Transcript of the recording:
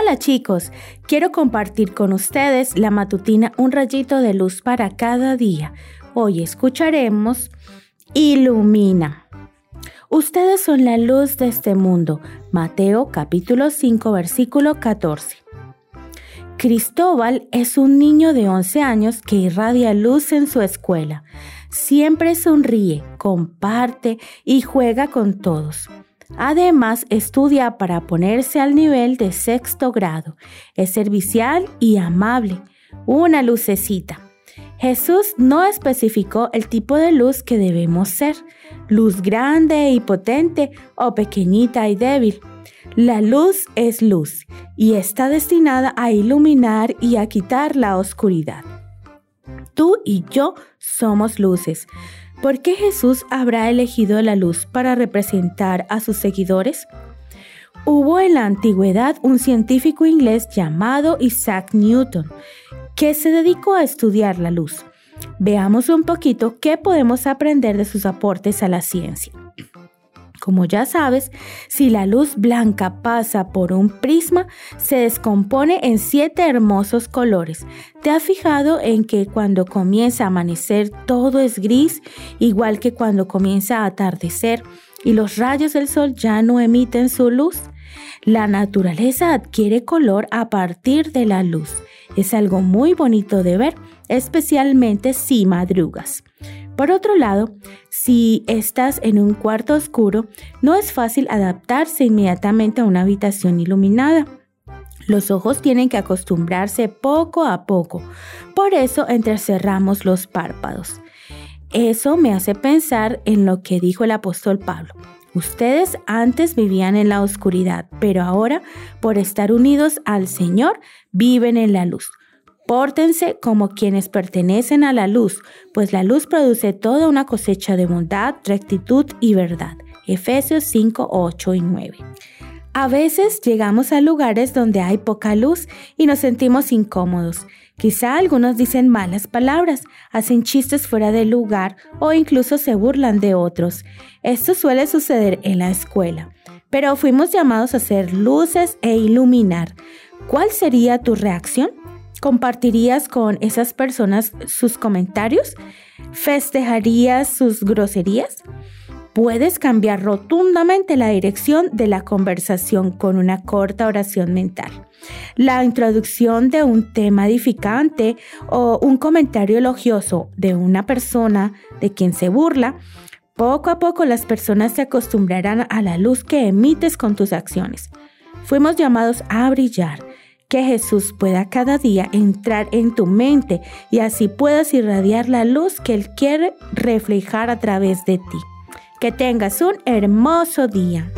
Hola chicos, quiero compartir con ustedes la matutina Un rayito de luz para cada día. Hoy escucharemos Ilumina. Ustedes son la luz de este mundo. Mateo capítulo 5 versículo 14. Cristóbal es un niño de 11 años que irradia luz en su escuela. Siempre sonríe, comparte y juega con todos. Además, estudia para ponerse al nivel de sexto grado. Es servicial y amable. Una lucecita. Jesús no especificó el tipo de luz que debemos ser, luz grande y potente o pequeñita y débil. La luz es luz y está destinada a iluminar y a quitar la oscuridad. Tú y yo somos luces. ¿Por qué Jesús habrá elegido la luz para representar a sus seguidores? Hubo en la antigüedad un científico inglés llamado Isaac Newton que se dedicó a estudiar la luz. Veamos un poquito qué podemos aprender de sus aportes a la ciencia. Como ya sabes, si la luz blanca pasa por un prisma, se descompone en siete hermosos colores. ¿Te has fijado en que cuando comienza a amanecer todo es gris, igual que cuando comienza a atardecer y los rayos del sol ya no emiten su luz? La naturaleza adquiere color a partir de la luz. Es algo muy bonito de ver, especialmente si madrugas. Por otro lado, si estás en un cuarto oscuro, no es fácil adaptarse inmediatamente a una habitación iluminada. Los ojos tienen que acostumbrarse poco a poco, por eso entrecerramos los párpados. Eso me hace pensar en lo que dijo el apóstol Pablo. Ustedes antes vivían en la oscuridad, pero ahora, por estar unidos al Señor, viven en la luz. Pórtense como quienes pertenecen a la luz, pues la luz produce toda una cosecha de bondad, rectitud y verdad. Efesios 5, 8 y 9. A veces llegamos a lugares donde hay poca luz y nos sentimos incómodos. Quizá algunos dicen malas palabras, hacen chistes fuera de lugar o incluso se burlan de otros. Esto suele suceder en la escuela. Pero fuimos llamados a ser luces e iluminar. ¿Cuál sería tu reacción? ¿Compartirías con esas personas sus comentarios? ¿Festejarías sus groserías? Puedes cambiar rotundamente la dirección de la conversación con una corta oración mental. La introducción de un tema edificante o un comentario elogioso de una persona de quien se burla, poco a poco las personas se acostumbrarán a la luz que emites con tus acciones. Fuimos llamados a brillar que Jesús pueda cada día entrar en tu mente y así puedas irradiar la luz que Él quiere reflejar a través de ti. Que tengas un hermoso día.